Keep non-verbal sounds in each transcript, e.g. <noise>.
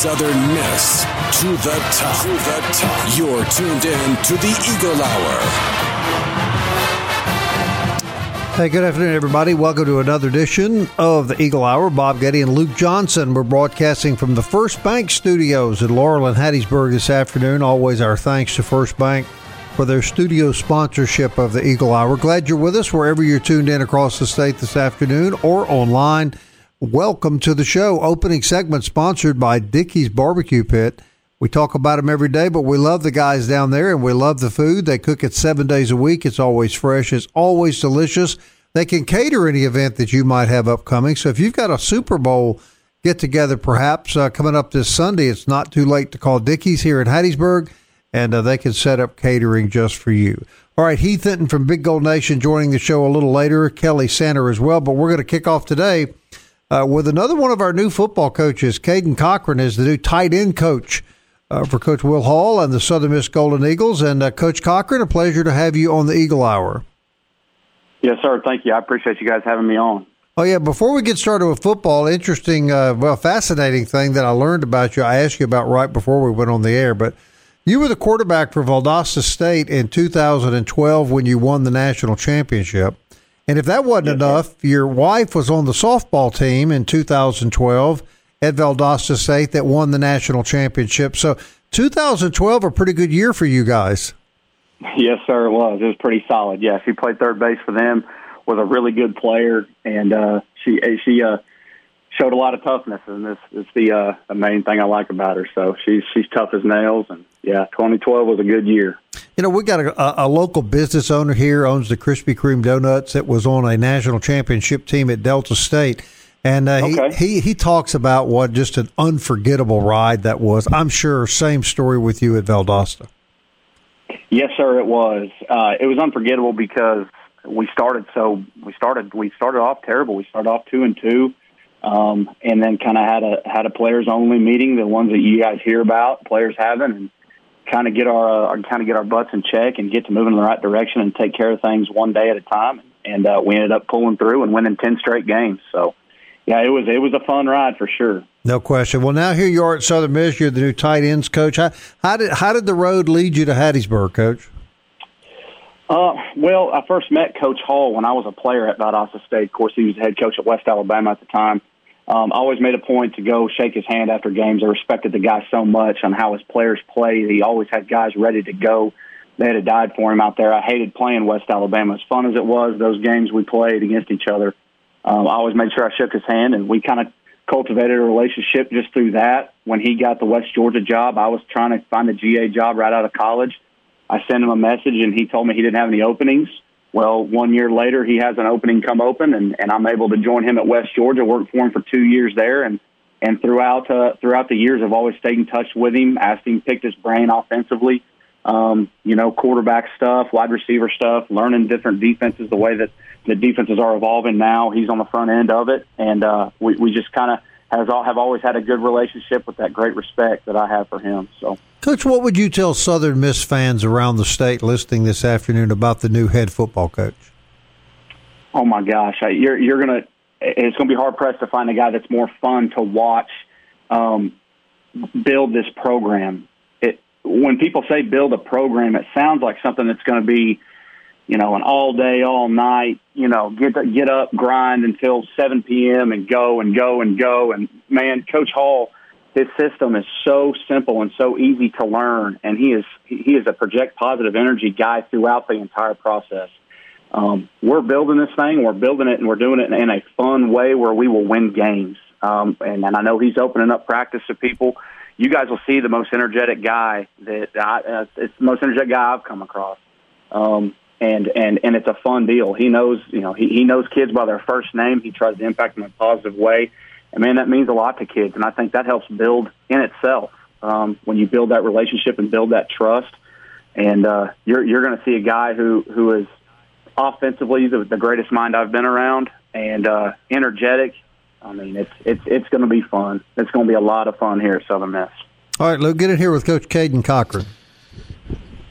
Southern Miss to the top. To the top. You're tuned in to the Eagle Hour. Hey, good afternoon, everybody. Welcome to another edition of the Eagle Hour. Bob Getty and Luke Johnson. We're broadcasting from the First Bank Studios in Laurel and Hattiesburg this afternoon. Always our thanks to First Bank for their studio sponsorship of the Eagle Hour. Glad you're with us wherever you're tuned in across the state this afternoon or online. Welcome to the show. Opening segment sponsored by Dickey's Barbecue Pit. We talk about them every day, but we love the guys down there and we love the food. They cook it seven days a week. It's always fresh. It's always delicious. They can cater any event that you might have upcoming. So if you've got a Super Bowl get together, perhaps uh, coming up this Sunday, it's not too late to call Dickey's here in Hattiesburg and uh, they can set up catering just for you. All right, Heath Hinton from Big Gold Nation joining the show a little later, Kelly Sander as well. But we're going to kick off today uh, with another one of our new football coaches. Caden Cochran is the new tight end coach uh, for Coach Will Hall and the Southern Miss Golden Eagles. And uh, Coach Cochran, a pleasure to have you on the Eagle Hour. Yes, sir. Thank you. I appreciate you guys having me on. Oh yeah, before we get started with football, interesting, uh, well, fascinating thing that I learned about you. I asked you about right before we went on the air, but you were the quarterback for Valdosta State in 2012 when you won the national championship. And if that wasn't Yes, enough, your wife was on the softball team in 2012 at Valdosta State that won the national championship. So 2012 a pretty good year for you guys. Yes, sir. It was. It was pretty solid. Yeah, she played third base for them. Was a really good player, and uh, she she uh, showed a lot of toughness, and this is the uh, the main thing I like about her. So she's she's tough as nails, and yeah, 2012 was a good year. You know, we got a, a local business owner here owns the Krispy Kreme donuts that was on a national championship team at Delta State. And uh, Okay. he, he he talks about what just an unforgettable ride that was. I'm sure same story with you at Valdosta. Yes, sir. It was. Uh, it was unforgettable because we started so we started we started off terrible. We started off two and two, um, and then kind of had a had a players only meeting, the ones that you guys hear about, players having, and kind of get our, uh, kind of get our butts in check and get to moving in the right direction and take care of things one day at a time. And uh, we ended up pulling through and winning ten straight games. So, yeah, it was it was a fun ride for sure. No question. Well, now here you are at Southern Miss. You're the new tight ends coach. How, how did how did the road lead you to Hattiesburg, coach? Uh, well, I first met Coach Hall when I was a player at Valdosta State. Of course, he was the head coach at West Alabama at the time. Um, always made a point to go shake his hand after games. I respected the guy so much on how his players played. He always had guys ready to go. They had died for him out there. I hated playing West Alabama. As fun as it was, those games we played against each other, um, I always made sure I shook his hand, and we kind of cultivated a relationship just through that. When he got the West Georgia job, I was trying to find a GA job right out of college. I sent him a message, and he told me he didn't have any openings. Well, one year later, he has an opening come open, and, and I'm able to join him at West Georgia. Worked for him for two years there, and and throughout uh, throughout the years, I've always stayed in touch with him, asked him, picked his brain offensively, um, you know, quarterback stuff, wide receiver stuff, learning different defenses, the way that the defenses are evolving now. He's on the front end of it, and uh, we we just kind of has all have always had a good relationship with that great respect that I have for him. So. Coach, what would you tell Southern Miss fans around the state listening this afternoon about the new head football coach? Oh my gosh, I- you're you're gonna. It's gonna be hard pressed to find a guy that's more fun to watch um, build this program. It when people say build a program, it sounds like something that's going to be, you know, an all day, all night. You know, get get up, grind until 7 p.m. and go and go and go. And man, Coach Hall, his system is so simple and so easy to learn, and he is he is a project positive energy guy throughout the entire process um, we're building this thing. We're building it, and we're doing it in a fun way where we will win games. Um, and, and I know he's opening up practice to people. You guys will see the most energetic guy that I, uh, it's the most energetic guy I've come across. Um, and and and it's a fun deal. He knows, you know, he, he knows kids by their first name. He tries to impact them in a positive way, and man, that means a lot to kids. And I think that helps build in itself um, when you build that relationship and build that trust. And uh, you're you're going to see a guy who who is offensively the, the greatest mind I've been around, and uh, energetic. I mean, it's it's it's going to be fun. It's going to be a lot of fun here at Southern Miss. All right, Luke, get in here with Coach Caden Cochran.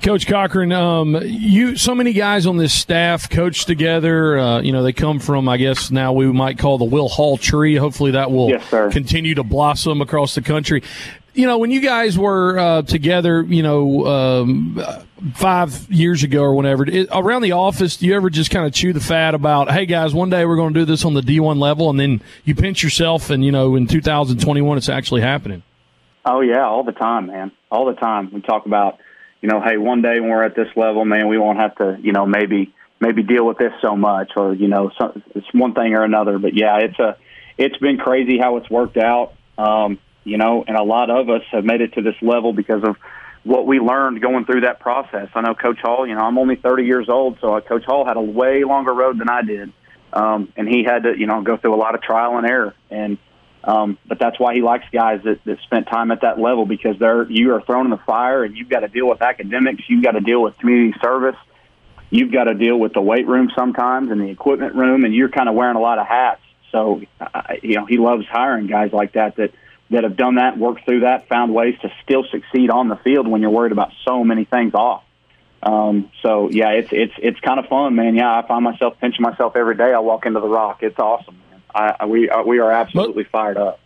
Coach Cochran, um, you so many guys on this staff coach together. Uh, you know, they come from, I guess now we might call the Will Hall tree. Hopefully, that will yes, continue to blossom across the country. You know, when you guys were uh, together, you know, um, five years ago or whatever, it, around the office, do you ever just kind of chew the fat about, hey guys, one day we're going to do this on the D1 level, and then you pinch yourself, and you know, in 2021, it's actually happening. Oh yeah, all the time, man, all the time. We talk about you know, hey, one day when we're at this level, man, we won't have to, you know, maybe maybe deal with this so much, or you know, some, it's one thing or another. But yeah, it's a it's been crazy how it's worked out. Um, you know, and a lot of us have made it to this level because of what we learned going through that process. I know Coach Hall. You know, I'm only 30 years old, so uh, Coach Hall had a way longer road than I did, um, and he had to, you know, go through a lot of trial and error. And um, but that's why he likes guys that, that spent time at that level because they're you are thrown in the fire and you've got to deal with academics, you've got to deal with community service, you've got to deal with the weight room sometimes and the equipment room, and you're kind of wearing a lot of hats. So uh, you know he loves hiring guys like that that that have done that, worked through that, found ways to still succeed on the field when you're worried about so many things off. Um, so yeah, it's it's it's kind of fun, man. Yeah, I find myself pinching myself every day. I walk into the rock. It's awesome. I, we uh, we are absolutely fired up.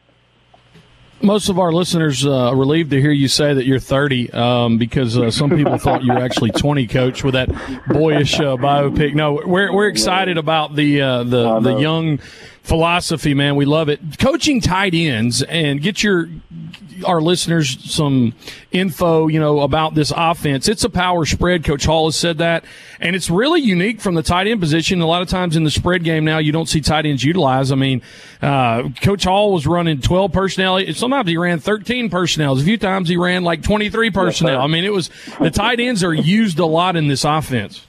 Most of our listeners uh, are relieved to hear you say that you're 30 um, because uh, some people thought you were actually 20, Coach, with that boyish uh, biopic. No, we're we're excited about the uh, the the young philosophy, man. We love it. Coaching tight ends and get your our listeners some info, you know, about this offense. It's a power spread. Coach Hall has said that. And it's really unique from the tight end position. A lot of times in the spread game now, you don't see tight ends utilized. I mean, uh, Coach Hall was running 12 personnel. Sometimes he ran 13 personnel. A few times he ran like 23 personnel. I mean, it was the tight ends are used a lot in this offense.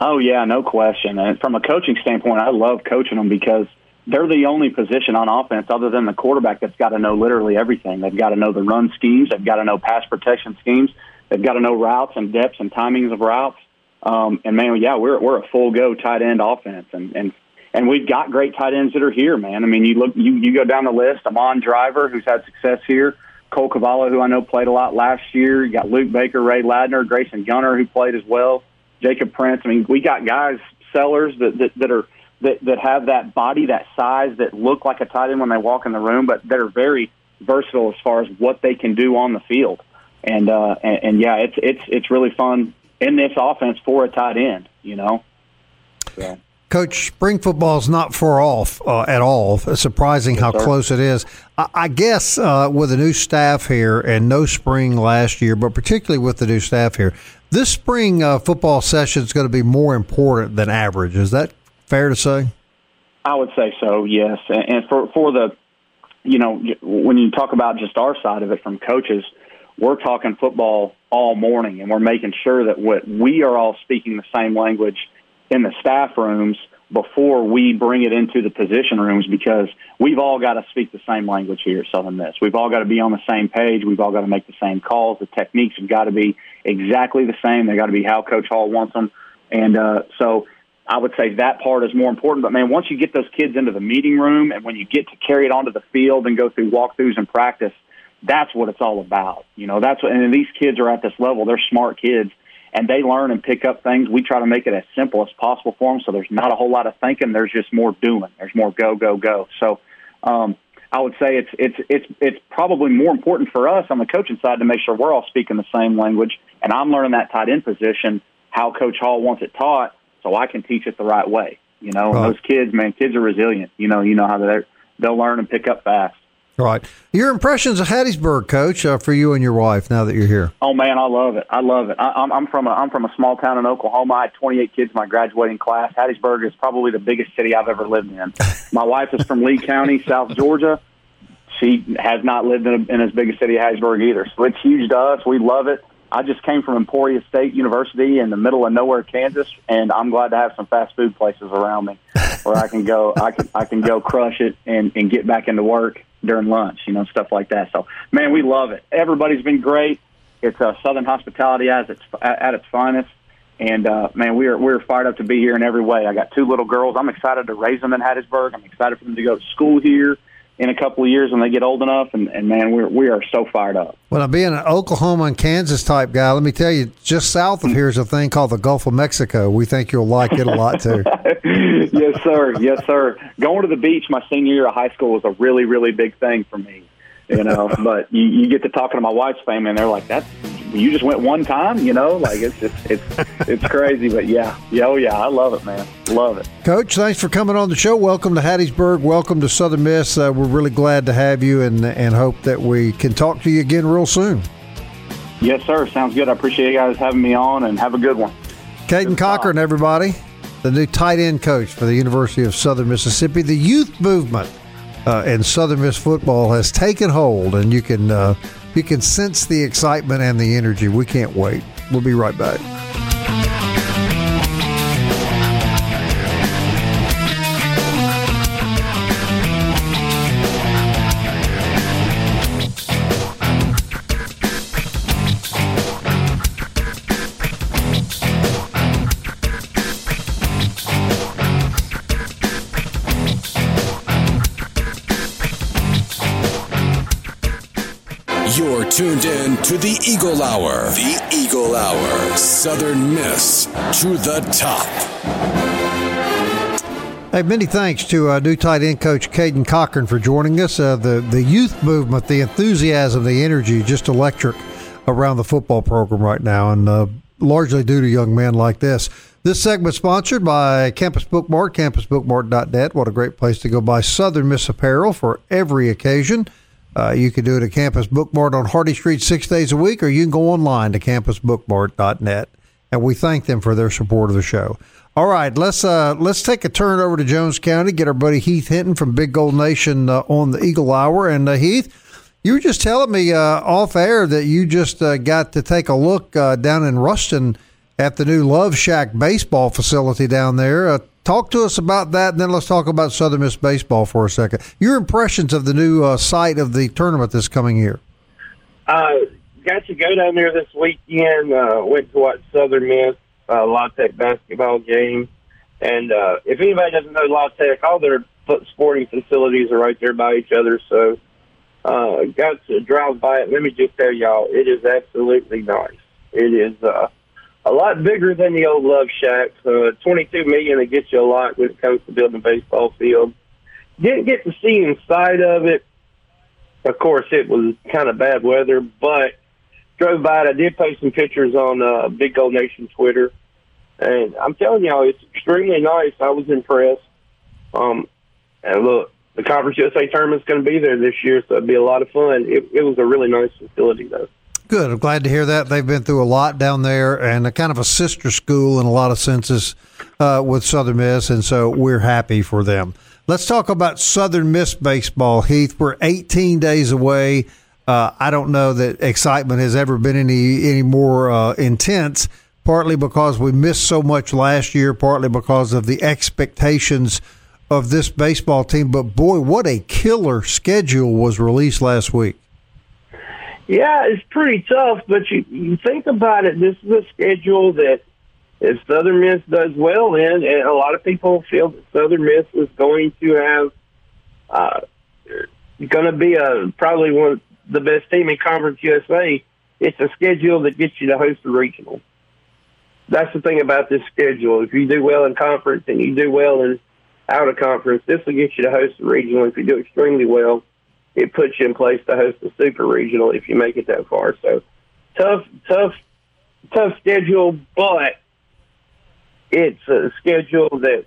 Oh, yeah, no question. And from a coaching standpoint, I love coaching them because they're the only position on offense other than the quarterback that's got to know literally everything. They've got to know the run schemes. They've got to know pass protection schemes. They've got to know routes and depths and timings of routes. Um, and man, yeah, we're we're a full go tight end offense, and and and we've got great tight ends that are here, man. I mean, you look, you you go down the list. Amon Driver, who's had success here. Cole Cavallo, who I know played a lot last year. You got Luke Baker, Ray Ladner, Grayson Gunner, who played as well. Jacob Prince. I mean, we got guys, sellers that that, that are that that have that body, that size, that look like a tight end when they walk in the room, but that are very versatile as far as what they can do on the field. And uh, and, and yeah, it's it's it's really fun in this offense for a tight end. You know. So. Coach, spring football is not far off uh, at all. It's surprising yes, how sir. close it is. I, I guess uh, with the new staff here and no spring last year, but particularly with the new staff here, this spring uh, football session is going to be more important than average. Is that Fair to say. I would say so. Yes, and for for the, you know, when you talk about just our side of it from coaches, we're talking football all morning, and we're making sure that what we are all speaking the same language in the staff rooms before we bring it into the position rooms because we've all got to speak the same language here at Southern Miss. We've all got to be on the same page. We've all got to make the same calls. The techniques have got to be exactly the same. They got to be how Coach Hall wants them. And uh, so I would say that part is more important. But man, once you get those kids into the meeting room and when you get to carry it onto the field and go through walkthroughs and practice, that's what it's all about. You know, that's what, and these kids are at this level. They're smart kids and they learn and pick up things. We try to make it as simple as possible for them. So there's not a whole lot of thinking. There's just more doing. There's more go, go, go. So, um, I would say it's it's it's it's probably more important for us on the coaching side to make sure we're all speaking the same language. And I'm learning that tight end position, how Coach Hall wants it taught, so I can teach it the right way. You know, right. those kids, man, kids are resilient. You know, you know how they they'll learn and pick up fast. Right. Your impressions of Hattiesburg, Coach, uh, for you and your wife now that you're here. Oh man, I love it. I love it. I, am I'm from a I'm from a small town in Oklahoma. I had 28 kids in my graduating class. Hattiesburg is probably the biggest city I've ever lived in. <laughs> my wife is from Lee County, South Georgia. She has not lived in, a, in as big a city as Hattiesburg either. So it's huge to us. We love it. I just came from Emporia State University in the middle of nowhere, Kansas, and I'm glad to have some fast food places around me where I can go. I can I can go crush it and and get back into work during lunch, you know, stuff like that. So, man, we love it. Everybody's been great. It's uh, Southern hospitality as its at its finest. And uh, man, we're we're fired up to be here in every way. I got two little girls. I'm excited to raise them in Hattiesburg. I'm excited for them to go to school here in a couple of years when they get old enough. And, and man, we're we are so fired up. Well, being an Oklahoma and Kansas type guy, let me tell you, just south of here is a thing called the Gulf of Mexico. We think you'll like it a lot too. <laughs> yes, sir. Yes, sir. Going to the beach my senior year of high school was a really really big thing for me. You know, <laughs> but you, you get to talking to my wife's family, and they're like, "That's you just went one time, you know, like it's just it's <laughs> it's crazy, but yeah, yeah, oh yeah, I love it, man, love it. Coach, thanks for coming on the show. Welcome to Hattiesburg. Welcome to Southern Miss. Uh, we're really glad to have you, and and hope that we can talk to you again real soon. Yes, sir. Sounds good. I appreciate you guys having me on, and have a good one. Caden Cochran, everybody, the new tight end coach for the University of Southern Mississippi. The youth movement uh, in Southern Miss football has taken hold, and you can. Uh, you can sense the excitement and the energy. We can't wait. We'll be right back. To the Eagle Hour. The Eagle Hour. Southern Miss to the top. Hey, many thanks to uh, new tight end coach Caden Cochran for joining us. Uh, the the youth movement, the enthusiasm, the energy, just electric around the football program right now, and uh, largely due to young men like this. This segment sponsored by Campus Bookmart, campusbookmart.net. What a great place to go buy Southern Miss apparel for every occasion. Uh, you can do it at Campus Bookmart on Hardy Street six days a week, or you can go online to campusbookmart.net. And we thank them for their support of the show. All right, let's uh, let's take a turn over to Jones County, get our buddy Heath Hinton from Big Gold Nation uh, on the Eagle Hour. And uh, Heath, you were just telling me uh, off air that you just uh, got to take a look down in Ruston at the new Love Shack baseball facility down there talk to us about that, and then let's talk about Southern Miss baseball for a second. Your impressions of the new uh, site of the tournament this coming year. Uh, got to go down there this weekend. Uh, went to watch Southern Miss uh, La Tech basketball game, and uh, if anybody doesn't know La Tech, all their sporting facilities are right there by each other. So, uh, got to drive by it. Let me just tell y'all, it is absolutely nice. It is. Uh, a lot bigger than the old Love Shack. So 22 million, it gets you a lot when it comes to building a baseball field. Didn't get to see inside of it. Of course, it was kind of bad weather, but drove by it. I did post some pictures on uh, Big Gold Nation Twitter, and I'm telling y'all, it's extremely nice. I was impressed. Um, and look, the Conference USA tournament's going to be there this year, so it'll be a lot of fun. It, it was a really nice facility, though. Good. I'm glad to hear that. They've been through a lot down there and a kind of a sister school in a lot of senses uh, with Southern Miss, and so we're happy for them. Let's talk about Southern Miss baseball, Heath. We're 18 days away. Uh, I don't know that excitement has ever been any any more uh, intense. Partly because we missed so much last year, partly because of the expectations of this baseball team. But boy, what a killer schedule was released last week. Yeah, it's pretty tough, but you, you think about it. This is a schedule that if Southern Miss does well in, and a lot of people feel that Southern Miss is going to have, uh, going to be a probably one of the best team in Conference USA. It's a schedule that gets you to host a regional. That's the thing about this schedule. If you do well in conference and you do well in out of conference, this will get you to host a regional. If you do extremely well, it puts you in place to host a super regional if you make it that far. So tough, tough, tough schedule, but it's a schedule that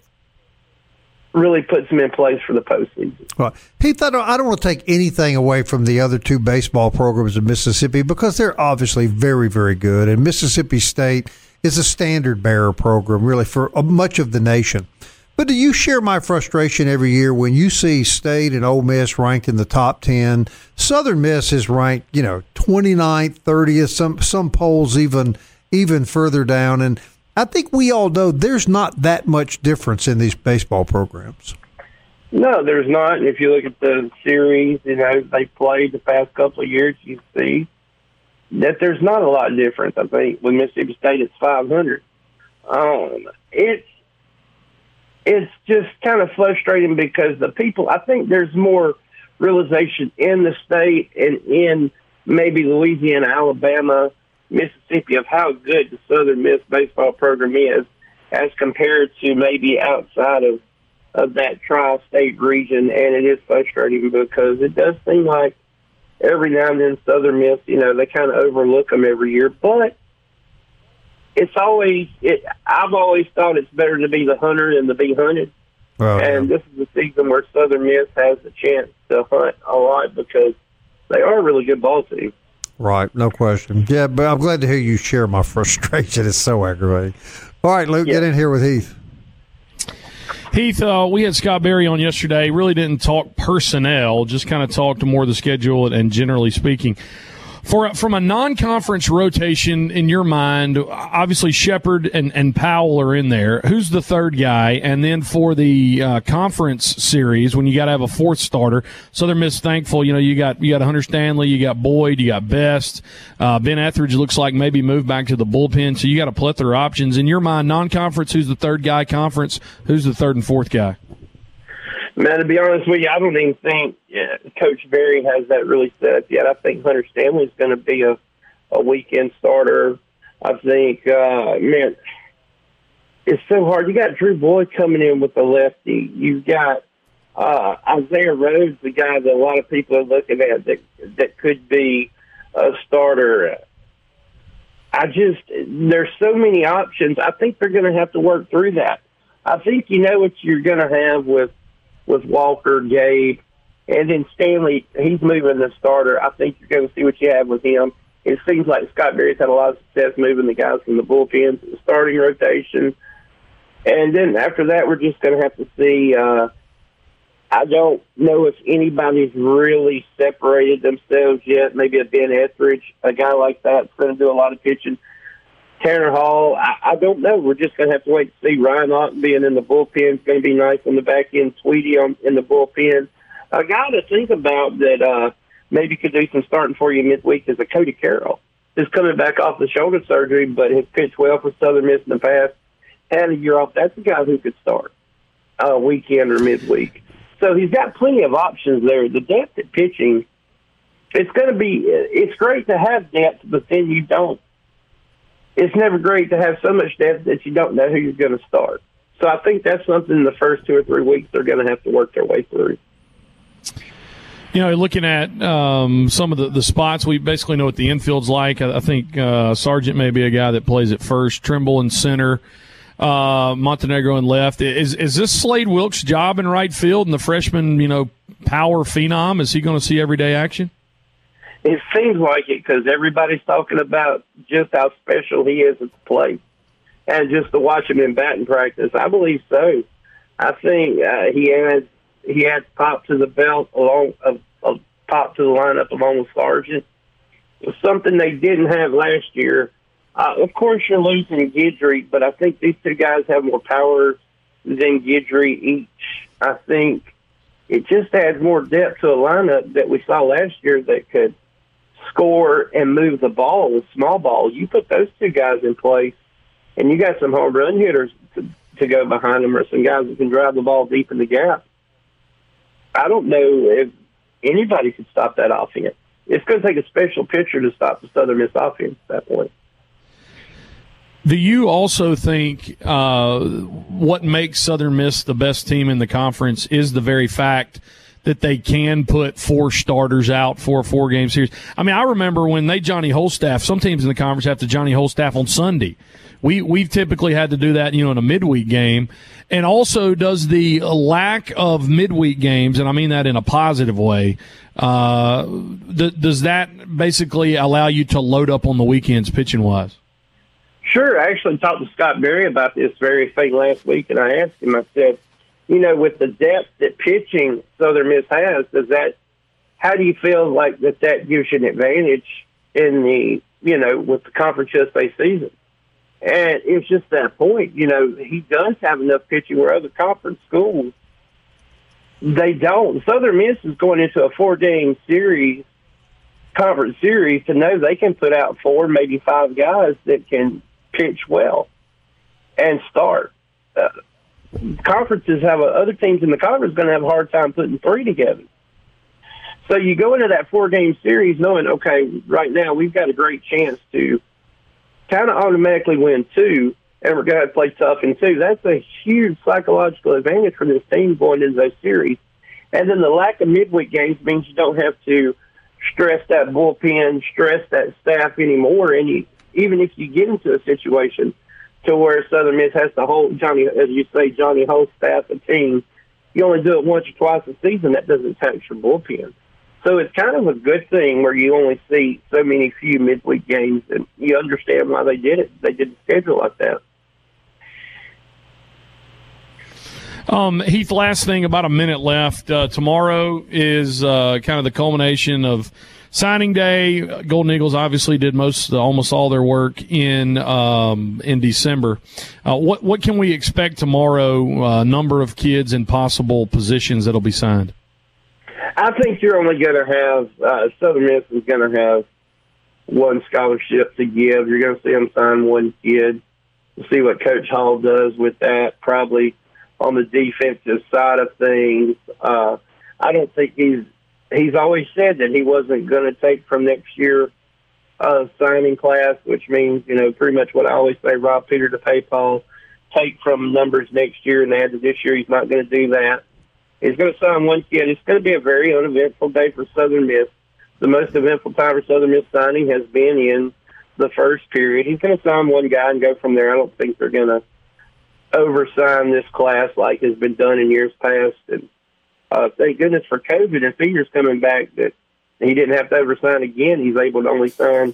really puts them in place for the postseason. Right. Pete, I don't, I don't want to take anything away from the other two baseball programs in Mississippi because they're obviously very, very good. And Mississippi State is a standard bearer program, really, for uh, much of the nation. But do you share my frustration every year when you see State and Ole Miss ranked in the top 10? Southern Miss is ranked, you know, 29th, 30th, some some polls even even further down and I think we all know there's not that much difference in these baseball programs. No, there's not. And if you look at the series, you know, they played the past couple of years, you see that there's not a lot of difference. I think with Mississippi State, it's 500. Um, it's it's just kind of frustrating because the people. I think there's more realization in the state and in maybe Louisiana, Alabama, Mississippi of how good the Southern Miss baseball program is as compared to maybe outside of of that tri-state region, and it is frustrating because it does seem like every now and then Southern Miss, you know, they kind of overlook them every year, but it's always it. I've always thought it's better to be the hunter than to be hunted. Oh, and yeah. this is a season where Southern Miss has the chance to hunt a lot because they are a really good ball team. Right, no question. Yeah, but I'm glad to hear you share my <laughs> frustration. It's so aggravating. All right, Luke, yeah. get in here with Heath. Heath, uh, we had Scott Berry on yesterday. Really didn't talk personnel, just kind of talked more the schedule and generally speaking. For from a non-conference rotation in your mind, obviously Shepard and, and Powell are in there. Who's the third guy? And then for the uh, conference series, when you got to have a fourth starter, Southern Miss thankful. You know, you got you got Hunter Stanley, you got Boyd, you got Best. Uh, ben Etheridge looks like maybe moved back to the bullpen. So you got a plethora of options in your mind. Non-conference, who's the third guy? Conference, who's the third and fourth guy? Man, to be honest with you, I don't even think yeah, Coach Berry has that really set up yet. I think Hunter Stanley is going to be a, a weekend starter. I think, uh, man, it's so hard. You got Drew Boyd coming in with the lefty. You've got uh, Isaiah Rhodes, the guy that a lot of people are looking at that that could be a starter. I just there's so many options. I think they're going to have to work through that. I think you know what you're going to have with with Walker, Gabe, and then Stanley. He's moving the starter. I think you're going to see what you have with him. It seems like Scott Berry's had a lot of success moving the guys from the bullpen to the starting rotation. And then after that, we're just going to have to see. Uh, I don't know if anybody's really separated themselves yet. Maybe a Ben Etheridge, a guy like that's going to do a lot of pitching. Tanner Hall, I, I don't know. We're just going to have to wait to see. Ryan Otten being in the bullpen is going to be nice on the back end. Tweedy on, in the bullpen. A guy to think about that uh, maybe could do some starting for you midweek is a Cody Carroll. He's coming back off the shoulder surgery, but has pitched well for Southern Miss in the past. Had a year off. That's a guy who could start uh, weekend or midweek. So he's got plenty of options there. The depth at pitching, it's going to be. It's great to have depth, but then you don't it's never great to have so much depth that you don't know who you're going to start. So I think that's something in the first two or three weeks they're going to have to work their way through. You know, looking at um, some of the, the spots, we basically know what the infield's like. I, I think uh, Sargent may be a guy that plays at first, Trimble in center, uh, Montenegro in left. Is is this Slade Wilkes' job in right field and the freshman, you know, power phenom? Is he going to see everyday action? It seems like it because everybody's talking about just how special he is at the plate, and just to watch him in batting practice, I believe so. I think uh, he adds he adds pop to the belt along of, pop to the lineup along with Sargent. It's something they didn't have last year. Uh, of course, you're losing Guidry, but I think these two guys have more power than Guidry each. I think it just adds more depth to a lineup that we saw last year that could score and move the ball with small ball, you put those two guys in place, and you got some home run hitters to, to go behind them, or some guys that can drive the ball deep in the gap. I don't know if anybody could stop that offense. It's going to take a special pitcher to stop the Southern Miss offense at that point. Do you also think uh, what makes Southern Miss the best team in the conference is the very fact – that they can put four starters out for a four game series. I mean, I remember when they Johnny Holstaff, some teams in the conference have to Johnny Holstaff on Sunday. We, we've typically had to do that, you know, in a midweek game. And also, does the lack of midweek games, and I mean that in a positive way, uh, th- does that basically allow you to load up on the weekends pitching wise? Sure. I actually talked to Scott Berry about this very thing last week, and I asked him, I said, you know, with the depth that pitching Southern Miss has, does that? How do you feel like that that gives you an advantage in the you know with the conference USA season? And it's just that point, you know, he does have enough pitching where other conference schools they don't. Southern Miss is going into a four game series, conference series, to know they can put out four, maybe five guys that can pitch well and start. Uh, conferences have a, other teams in the conference going to have a hard time putting three together. So you go into that four game series knowing, okay, right now we've got a great chance to kind of automatically win two, and we're going to play tough in two. That's a huge psychological advantage for this team going into those series. And then the lack of midweek games means you don't have to stress that bullpen, stress that staff anymore. And you, even if you get into a situation to where Southern Miss has to hold Johnny, as you say, Johnny whole staff a team, you only do it once or twice a season. That doesn't tax your bullpen. So it's kind of a good thing where you only see so many few midweek games, and you understand why they did it. They did the schedule like that. Um, Heath, last thing, about a minute left. Uh, tomorrow is uh, kind of the culmination of signing day. Golden Eagles obviously did most, almost all their work in um, in December. Uh, what what can we expect tomorrow? Uh, number of kids and possible positions that'll be signed. I think you're only going to have uh, Southern Miss is going to have one scholarship to give. You're going to see them sign one kid. We'll see what Coach Hall does with that. Probably on the defensive side of things. Uh, I don't think he's he's always said that he wasn't going to take from next year uh, signing class, which means you know pretty much what I always say: Rob Peter to pay Paul, take from numbers next year and add to this year. He's not going to do that. He's going to sign one kid. It's going to be a very uneventful day for Southern Miss. The most eventful time for Southern Miss signing has been in the first period. He's going to sign one guy and go from there. I don't think they're going to oversign this class like has been done in years past. And uh, thank goodness for COVID and Figures coming back that he didn't have to oversign again. He's able to only sign,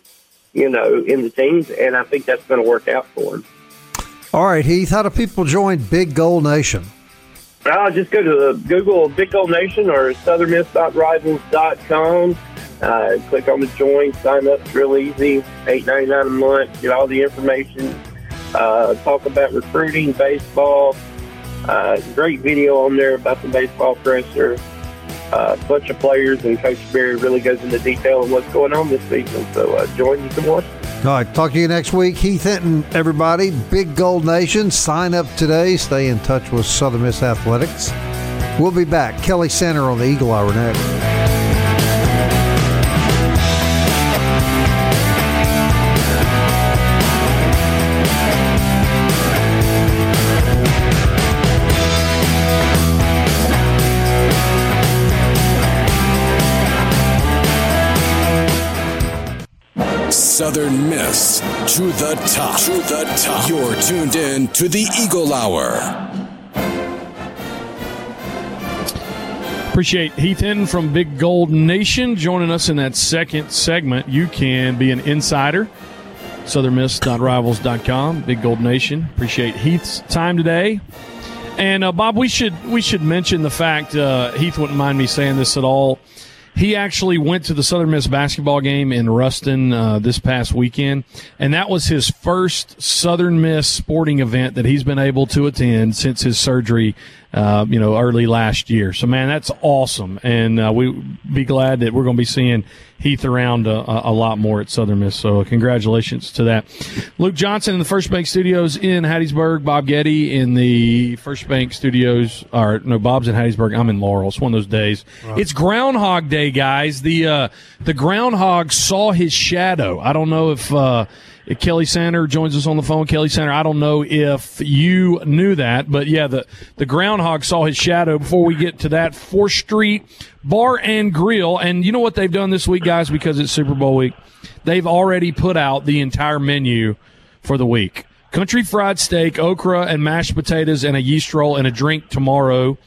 you know, in the teams, and I think that's going to work out for him. All right, Heath, how do people join Big Gold Nation? Uh, just go to Google Big Gold Nation or southernmiss.rivals.com. Uh, click on the join, sign up. It's real easy. Eight ninety nine a month. Get all the information. Uh, talk about recruiting, baseball. Uh, great video on there about the baseball presser. Uh, bunch of players, and Coach Berry really goes into detail on what's going on this season. So uh, join you can watch. All right, talk to you next week. Heath Hinton, everybody. Big Gold Nation. Sign up today. Stay in touch with Southern Miss Athletics. We'll be back. Kelly Sander on the Eagle Hour next. Southern Miss to the top. To the top. You're tuned in to the Eagle Hour. Appreciate Heath Hinton from Big Gold Nation joining us in that second segment. You can be an insider. SouthernMiss.rivals.com. Big Gold Nation. Appreciate Heath's time today. And uh, Bob, we should we should mention the fact uh, Heath wouldn't mind me saying this at all. He actually went to the Southern Miss basketball game in Ruston uh, this past weekend, and that was his first Southern Miss sporting event that he's been able to attend since his surgery uh, you know, early last year. So, man, that's awesome. And uh, we be glad that we're going to be seeing Heath around uh, a, a, lot more at Southern Miss. So, congratulations to that. Luke Johnson in the First Bank Studios in Hattiesburg. Bob Getty in the First Bank Studios. Or, no, Bob's in Hattiesburg. I'm in Laurel. It's one of those days. Right. It's Groundhog Day, guys. The, uh, the groundhog saw his shadow. I don't know if, uh, Kelly Sander joins us on the phone. Kelly Sander, I don't know if you knew that, but yeah, the, the groundhog saw his shadow before we get to that. 4th Street Bar and Grill. And you know what they've done this week, guys, because it's Super Bowl week? They've already put out the entire menu for the week. Country fried steak, okra and mashed potatoes, and a yeast roll and a drink tomorrow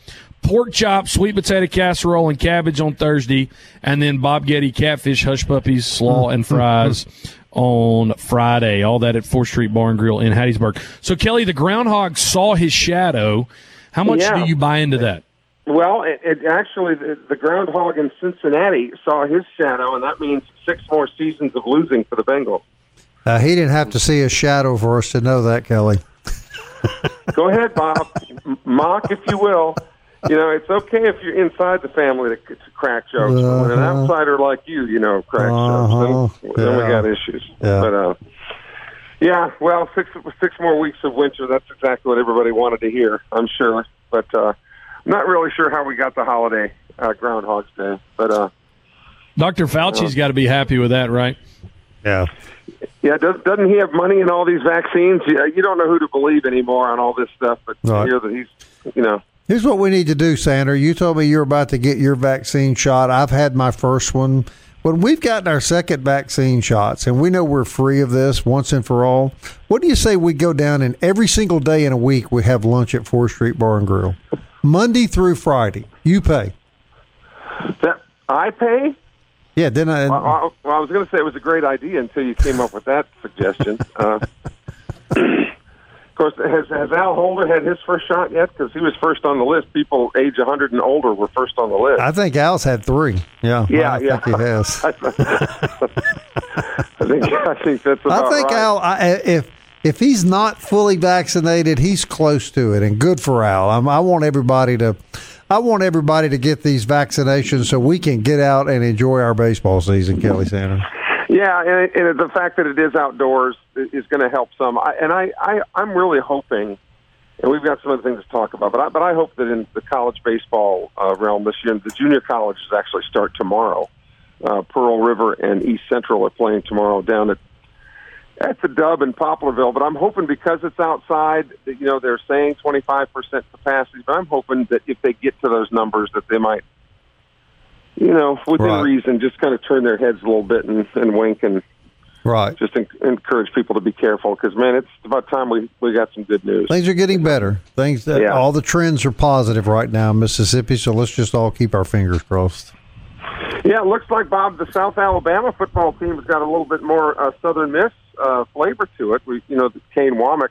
pork chop, sweet potato casserole, and cabbage on Thursday, and then Bob Getty catfish, hush puppies, slaw, and fries <laughs> on Friday. All that at 4th Street Bar and Grill in Hattiesburg. So, Kelly, the groundhog saw his shadow. How much Yeah. do you buy into that? Well, it, it actually the, the groundhog in Cincinnati saw his shadow, and that means six more seasons of losing for the Bengals. Uh, he didn't have to see a shadow for us to know that, Kelly. Go ahead, Bob. Mock if you will. You know, it's okay if you're inside the family to, to crack jokes. But when an Uh-huh. outsider like you, you know, cracks Uh-huh. jokes, then, then we got issues. Yeah. But uh, yeah, well, six six more weeks of winter. That's exactly what everybody wanted to hear. I'm sure, but uh, I'm not really sure how we got the holiday uh, Groundhog's Day. But uh, Dr. Fauci's got to be happy with that, right? Yeah. Yeah, does, doesn't he have money in all these vaccines? You, you don't know who to believe anymore on all this stuff, but Right. you hear that he's, you know, Here's what we need to do, Sandra. You told me you're about to get your vaccine shot. I've had my first one. When we've gotten our second vaccine shots and we know we're free of this once and for all, what do you say we go down and every single day in a week we have lunch at 4th Street Bar and Grill? Monday through Friday. You pay. that I pay. Yeah, then I. Well, I, well, I was going to say it was a great idea until you came up with that suggestion. Uh, <laughs> course, has, has Al Holder had his first shot yet? Because he was first on the list. People age 100 and older were first on the list. I think Al's had three. Yeah. Yeah, I yeah. think he has. <laughs> I think I think that's about I think right. Al, I, if if he's not fully vaccinated, he's close to it, and good for Al. I'm, I want everybody to, I want everybody to get these vaccinations so we can get out and enjoy our baseball season. Kelly Sanders. Yeah, and, and the fact that it is outdoors is going to help some. I, and I, I, I'm really hoping, and we've got some other things to talk about, but I, but I hope that in the college baseball uh, realm this year, the junior colleges actually start tomorrow. Uh, Pearl River and East Central are playing tomorrow down at at the Dub in Poplarville. But I'm hoping because it's outside, that, you know, they're saying 25% capacity. But I'm hoping that if they get to those numbers, that they might, you know, within Right. reason, just kind of turn their heads a little bit and, and wink and Right. just en- encourage people to be careful because man, it's about time we we got some good news. Things are getting better. Things that Yeah. all the trends are positive right now in Mississippi. So let's just all keep our fingers crossed. Yeah, it looks like Bob, the South Alabama football team has got a little bit more uh, Southern Miss uh, flavor to it. We, you know, Kane Wommack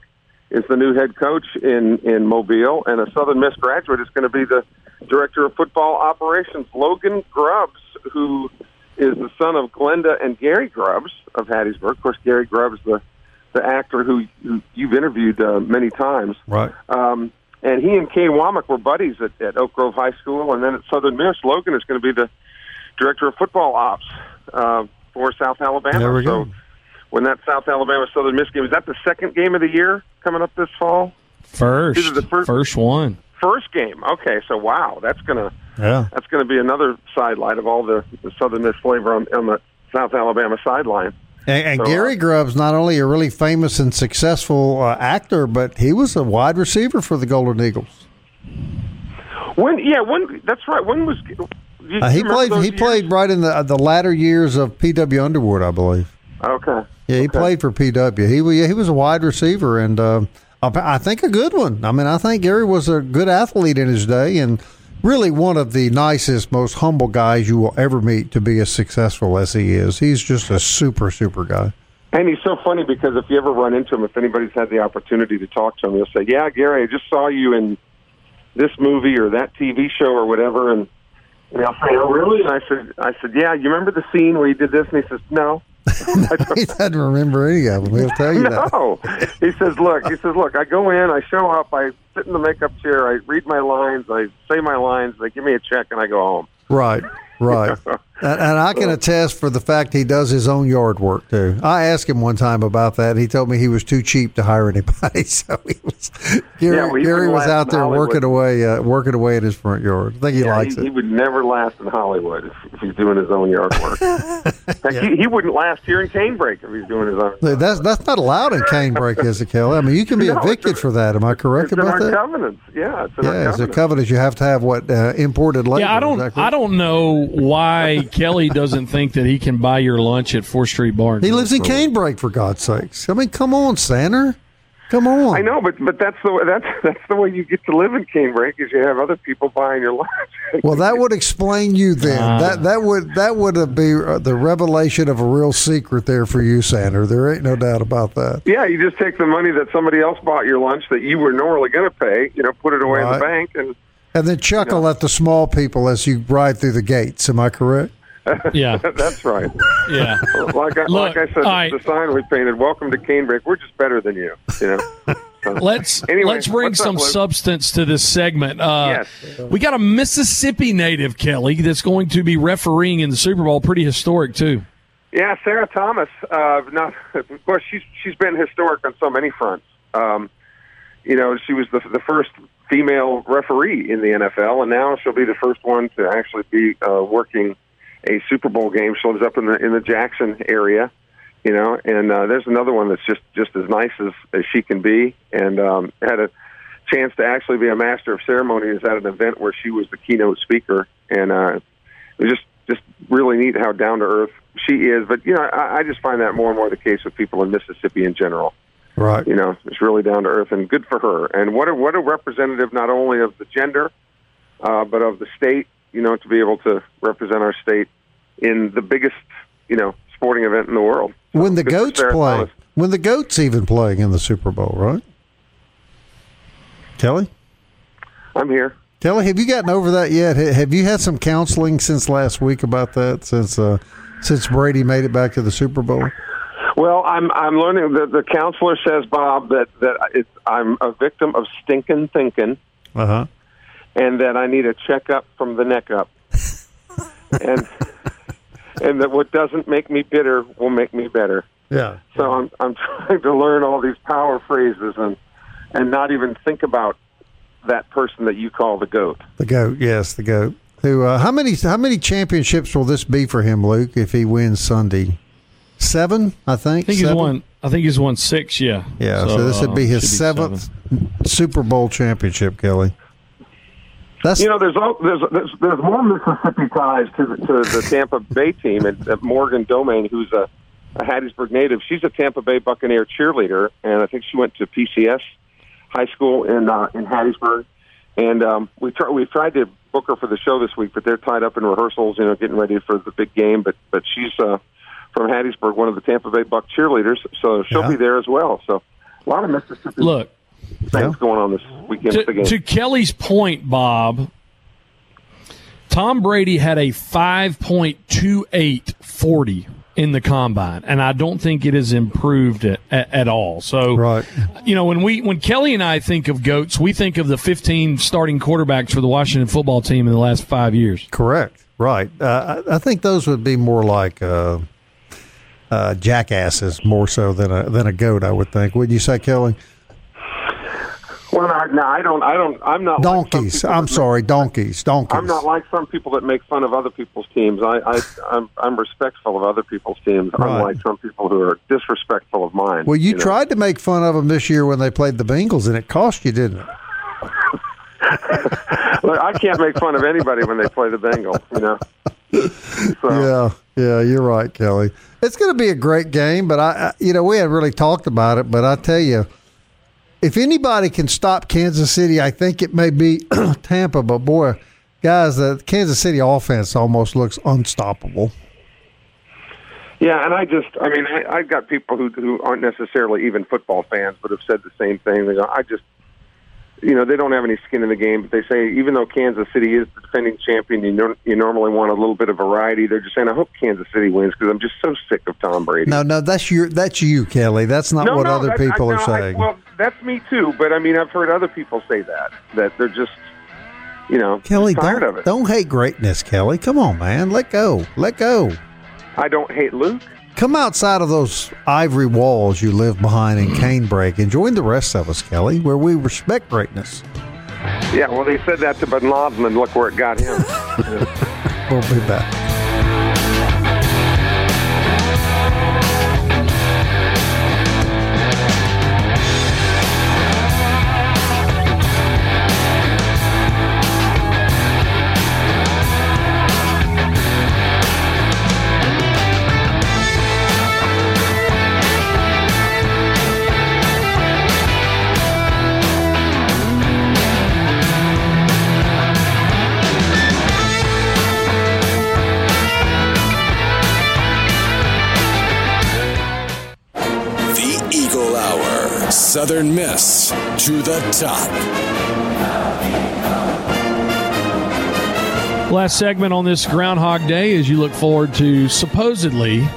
is the new head coach in in Mobile, and a Southern Miss graduate is going to be the director of football operations. Logan Grubbs, who is the son of Glenda and Gary Grubbs of Hattiesburg. Of course, Gary Grubbs, the the actor who, who you've interviewed uh, many times. Right. Um, and he and Kane Wommack were buddies at, at Oak Grove High School, and then at Southern Miss, Logan is going to be the director of football ops uh, for South Alabama. There we go. So when that South Alabama Southern Miss game is that the second game of the year coming up this fall? First, the fir- first one. First game. Okay, so wow, that's gonna Yeah. that's gonna be another sidelight of all the, the Southern Miss flavor on, on the South Alabama sideline. And, and So, uh, Gary Grubbs, not only a really famous and successful uh, actor, but he was a wide receiver for the Golden Eagles. When yeah, when that's right. When was Uh, he played. He years? played right in the the latter years of P.W. Underwood, I believe. Okay. Yeah, he Okay. played for P.W. He wa- yeah, he was a wide receiver, and uh, I think a good one. I mean, I think Gary was a good athlete in his day, and really one of the nicest, most humble guys you will ever meet to be as successful as he is. He's just a super, super guy. And he's so funny because if you ever run into him, if anybody's had the opportunity to talk to him, he'll say, "Yeah, Gary, I just saw you in this movie or that TV show or whatever." And, and I'll say, "Oh, really?" And I said, "I said, yeah. You remember the scene where you did this?" And he says, "No." <laughs> he doesn't remember any of them. He'll tell you that. no. He says, "Look," he says, "Look, I go in, I show up, I sit in the makeup chair, I read my lines, I say my lines, they give me a check, and I go home." Right, right. <laughs> and, and I can attest for the fact he does his own yard work too. I asked him one time about that. And he told me he was too cheap to hire anybody, <laughs> so he was Gary, Yeah, well, Gary was out there Hollywood. working away, uh, working away at his front yard. I think he Yeah, likes he, it. he would never last in Hollywood if, if he's doing his own yard work. <laughs> Heck, he, he wouldn't last here in Canebrake if he's doing his own. That's that's not allowed in Canebrake, is it, Kelly? I mean, you can be <laughs> No, evicted in- for that. Am I correct It's in about our that? covenants. Yeah, it's in our Yeah, as a covenants. covenant, you have to have what uh, imported labor. Yeah, I don't. that? I don't know why Kelly doesn't think that he can buy your lunch at Fourth Street Barn. He lives in Canebrake, for God's sakes. I mean, come on, Sander. Come on. I know, but but that's the that's that's the way you get to live in Canebrake is you have other people buying your lunch. <laughs> Well, that would explain you then. Ah. that that would that would be uh, the revelation of a real secret there for you, Sander. There ain't no doubt about that. yeah, you just take the money that somebody else bought your lunch that you were normally going to pay, you know, put it away in the bank, and And then chuckle at the small people as you ride through the gates. Am I correct? Yeah, <laughs> that's right. yeah. Like I, Look, like I said, right. the sign we painted, "Welcome to Canebrake." We're just better than you, you know. <laughs> So- Let's Anyway, let's bring what's up, some substance to this segment. Uh, Yes. we got a Mississippi native, Kelly, that's going to be refereeing in the Super Bowl. Pretty historic too. Yeah, Sarah Thomas. Uh, not, <laughs> of course, she's she's been historic on so many fronts. Um, you know, she was the the first female referee in the NFL, and now she'll be the first one to actually be uh, working a Super Bowl game. She lives up in the in the Jackson area, you know, and uh, there's another one that's just just as nice as, as she can be, and um, had a chance to actually be a master of ceremonies at an event where she was the keynote speaker, and uh, it was just just really neat how down to earth she is. But you know, I, I just find that more and more the case with people in Mississippi in general. Right. You know, it's really down to earth and good for her. And what a what a representative not only of the gender, uh, but of the state. You know, to be able to represent our state in the biggest you know sporting event in the world. When the goats play, when the goats even playing in the Super Bowl, right? Kelly, I'm here. Kelly, have you gotten over that yet? Have you had some counseling since last week about that? Since uh, since Brady made it back to the Super Bowl. Well, I'm I'm learning that the counselor says, Bob, that that it's, I'm a victim of stinking thinking. Uh huh. And that I need a checkup from the neck up, <laughs> and and that what doesn't make me bitter will make me better. Yeah. So I'm I'm <laughs> trying to learn all these power phrases and and not even think about that person that you call the goat. The goat, yes, the goat. Who? Uh, how many? How many championships will this be for him, Luke? If he wins Sunday, seven, I think. I think he's won. I think he's won six. Yeah. Yeah, so, this would uh, be his should seventh Super Bowl championship, Kelly. That's You know, there's all, there's, there's there's more Mississippi ties to the, to the Tampa Bay team, and uh, Morgan Domain, who's a, a Hattiesburg native, she's a Tampa Bay Buccaneer cheerleader, and I think she went to PCS high school in uh, in Hattiesburg. And um, we try, we tried to book her for the show this week, but they're tied up in rehearsals, you know, getting ready for the big game. But but she's uh, from Hattiesburg, one of the Tampa Bay Buck cheerleaders, so she'll Yeah. be there as well. So a lot of Mississippi Look, things Yeah. going on this weekend to, at to Kelly's point, Bob, Tom Brady had a 5.28 40 in the combine, and I don't think it has improved at, at, at all. So, Right. you know, when we when Kelly and I think of goats, we think of the 15 starting quarterbacks for the Washington football team in the last five years. correct. Right. Uh, I, I think those would be more like uh, uh, jackasses, more so than a than a goat. I would think. Would you say, Kelly? Well, no, I don't. I don't. I'm not. Donkeys. people I'm that sorry, donkeys. Donkeys. I'm not like some people that make fun of other people's teams. I, I, I'm, I'm respectful of other people's teams. Right. Unlike some people who are disrespectful of mine. Well, you, know. tried to make fun of them this year when they played the Bengals, and it cost you, didn't it? <laughs> Look, I can't make fun of anybody when they play the Bengals. You know. <laughs> So, Yeah, yeah, you're right, Kelly. It's going to be a great game, but I, I, you know, we haven't really talked about it. But I tell you, if anybody can stop Kansas City, I think it may be <clears throat> Tampa. But boy, guys, the Kansas City offense almost looks unstoppable. Yeah, and I just, I mean, I, I've got people who who aren't necessarily even football fans, but have said the same thing. They go, I just, you know, they don't have any skin in the game, but they say even though Kansas City is the defending champion, you nor- you normally want a little bit of variety. They're just saying, I hope Kansas City wins because I'm just so sick of Tom Brady. No, no, that's your, that's you, Kelly. That's not no, what no, other people I, are no, I- saying. well, that's me too, but I mean, I've heard other people say that that they're just, you know, Kelly, tired don't of it. don't hate greatness, Kelly. Come on, man, let go, let go. I don't hate Luke. Come outside of those ivory walls you live behind in Canebrake and join the rest of us, Kelly, where we respect greatness. Yeah, well, they said that to Bin Laden, and look where it got him. <laughs> We'll be back. Southern Miss to the top. Last segment on this Groundhog Day as you look forward to supposedly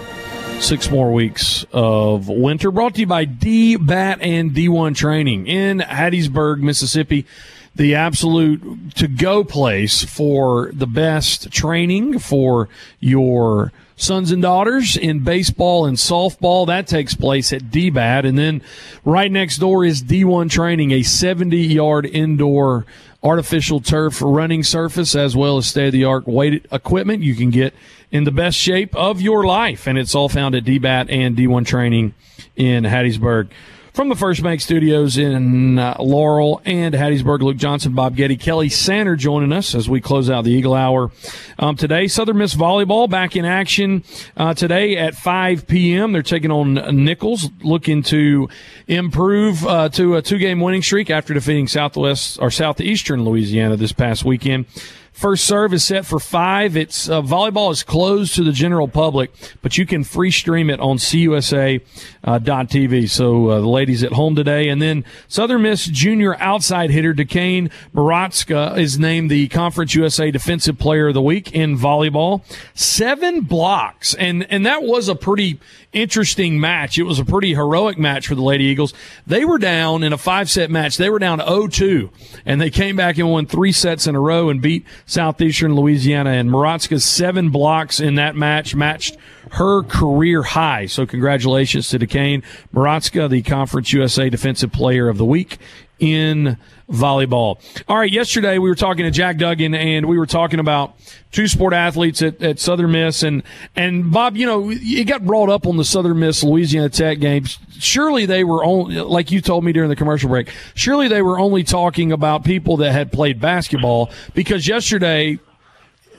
six more weeks of winter. Brought to you by D Bat and D1 Training in Hattiesburg, Mississippi. The absolute to go place for the best training for your sons and daughters in baseball and softball. That takes place at DBAT. And then right next door is D1 Training, a 70 yard indoor artificial turf running surface as well as state of the art weighted equipment you can get in the best shape of your life. And it's all found at DBAT and D1 Training in Hattiesburg. From the First Bank Studios in uh, Laurel and Hattiesburg, Luke Johnson, Bob Getty, Kelly Sander joining us as we close out the Eagle Hour um, today. Southern Miss Volleyball back in action uh, today at 5 p.m. They're taking on Nicholls, looking to improve uh, to a two game winning streak after defeating Southwest or Southeastern Louisiana this past weekend. First serve is set for five. It's uh, volleyball is closed to the general public, but you can free stream it on CUSA uh. So uh, the ladies at home today, and then Southern Miss junior outside hitter Duquesne Maratska is named the Conference USA Defensive Player of the Week in volleyball. Seven blocks, and and that was a pretty interesting match. It was a pretty heroic match for the Lady Eagles. They were down in a five set match. They were down 0-2 and they came back and won three sets in a row and beat Southeastern Louisiana and Maratska's seven blocks in that match matched her career high. So congratulations to Duquesne Maratska, the Conference USA Defensive Player of the Week in volleyball. All right, yesterday we were talking to Jack Duggan and we were talking about two sport athletes at, at Southern Miss and and Bob, you know, it got brought up on the Southern Miss Louisiana Tech games. Surely they were only like you told me during the commercial break. Surely they were only talking about people that had played basketball because yesterday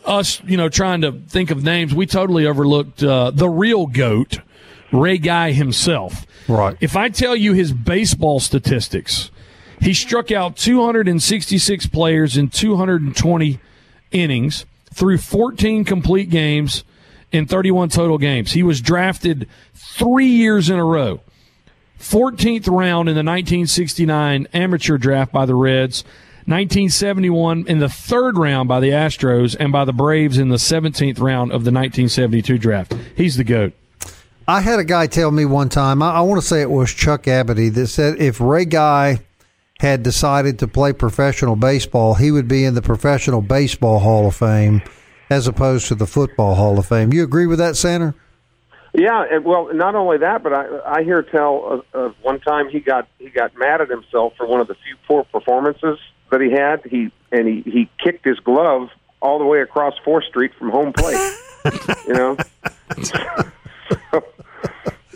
us, you know, trying to think of names, we totally overlooked uh, the real goat, Ray Guy himself. Right. If I tell you his baseball statistics, he struck out 266 players in 220 innings through 14 complete games in 31 total games. He was drafted three years in a row. 14th round in the 1969 amateur draft by the Reds, 1971 in the third round by the Astros, and by the Braves in the 17th round of the 1972 draft. He's the GOAT. I had a guy tell me one time, I, I want to say it was Chuck Abity, that said if Ray Guy had decided to play professional baseball, he would be in the Professional Baseball Hall of Fame as opposed to the Football Hall of Fame. You agree with that, Sander? Yeah, well, not only that, but I I hear tell of, of one time he got he got mad at himself for one of the few poor performances that he had. He and he he kicked his glove all the way across Fourth Street from home plate. <laughs> you know, <laughs> so,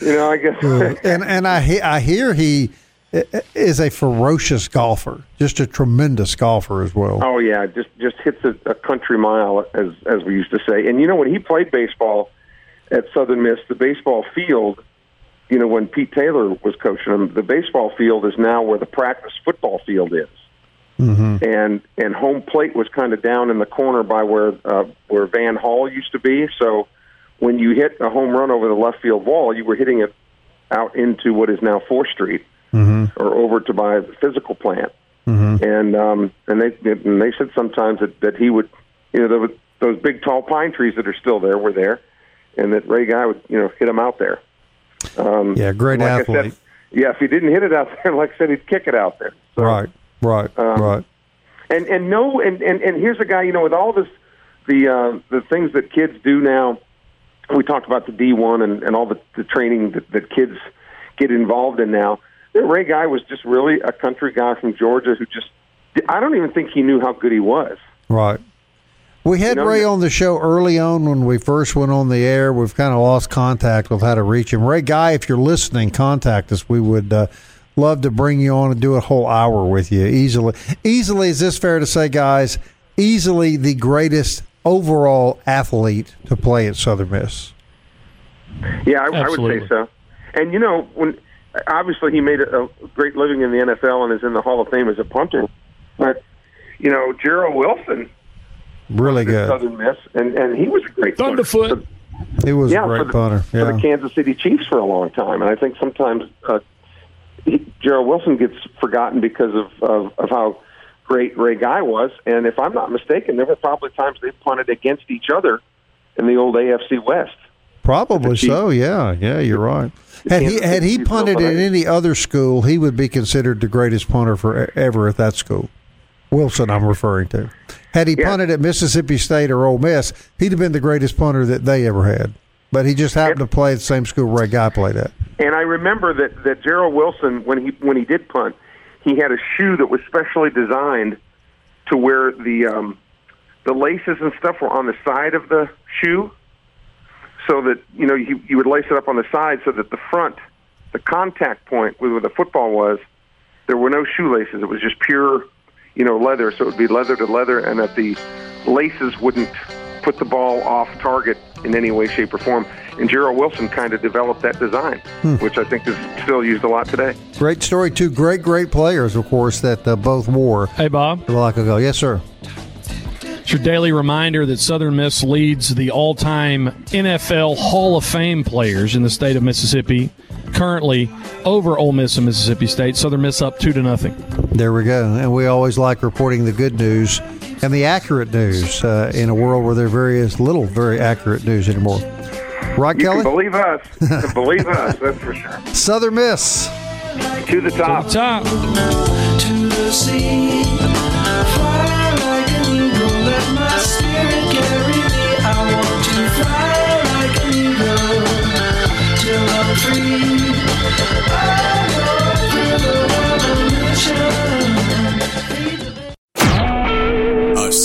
you know, I guess. and and I I hear he is a ferocious golfer, just a tremendous golfer as well. Oh yeah, just just hits a, a country mile as as we used to say. And you know when he played baseball at Southern Miss, the baseball field, you know when Pete Taylor was coaching them, the baseball field is now where the practice football field is. Mm-hmm. And and home plate was kind of down in the corner by where uh, where Van Hall used to be. So when you hit a home run over the left field wall, you were hitting it out into what is now Fourth Street Mm-hmm. or over to the physical plant. Mm-hmm. And um, and they and they said sometimes that, that he would, you know, there was, those big tall pine trees that are still there were there, and that Ray Guy would, you know, hit him out there. Um, Yeah, great like athlete. said, yeah, if he didn't hit it out there, <laughs> like I said, he'd kick it out there. So, Right, right, Um, right. and and no and, and and here's a guy you know with all this the uh the things that kids do now we talked about the d1 and and all the, the training that, that kids get involved in now ray guy was just really a country guy from georgia who just i don't even think he knew how good he was Right. We had You know, Ray on the show early on when we first went on the air. We've kind of lost contact with how to reach him. Ray Guy, if you're listening, contact us. We would uh, love to bring you on and do a whole hour with you easily. Easily, is this fair to say, guys? Easily the greatest overall athlete to play at Southern Miss. Yeah, I, I would say so. And you know, when obviously he made a, a great living in the NFL and is in the Hall of Fame as a punter, but you know, Jerrel Wilson, Really at good. Southern Miss, and and he was a great punter. Thunderfoot. He was yeah, a great for the, punter. for the Kansas City Chiefs for a long time, and I think sometimes uh, Jerrel Wilson gets forgotten because of, of of how great Ray Guy was. And if I'm not mistaken, there were probably times they punted against each other in the old AFC West. Probably so. Yeah, yeah, you're right. Had he had he punted at any other school, he would be considered the greatest punter for ever at that school. Wilson, I'm referring to. Had he yeah. punted at Mississippi State or Ole Miss, he'd have been the greatest punter that they ever had. But he just happened and, to play at the same school Ray Guy played at. And I remember that that Jerrel Wilson, when he when he did punt, he had a shoe that was specially designed to where the um, the laces and stuff were on the side of the shoe so that you know you, you would lace it up on the side so that the front, the contact point with where the football was, there were no shoelaces. It was just pure, you know, leather. So it would be leather to leather, and that the laces wouldn't put the ball off target in any way, shape, or form. And Jerrel Wilson kind of developed that design, hmm. which I think is still used a lot today. Great story. Two great, great players, of course, that uh, both wore. Hey, Bob. A lot ago. Yes, sir. It's your daily reminder that Southern Miss leads the all time NFL Hall of Fame players in the state of Mississippi. Currently over Ole Miss and Mississippi State. Southern Miss up two to nothing. There we go. And we always like reporting the good news and the accurate news uh, in a world where there very is little very accurate news anymore. Right, you Kelly? Can believe us. <laughs> believe us, that's for sure. Southern Miss. To the top. To the top. To the sea.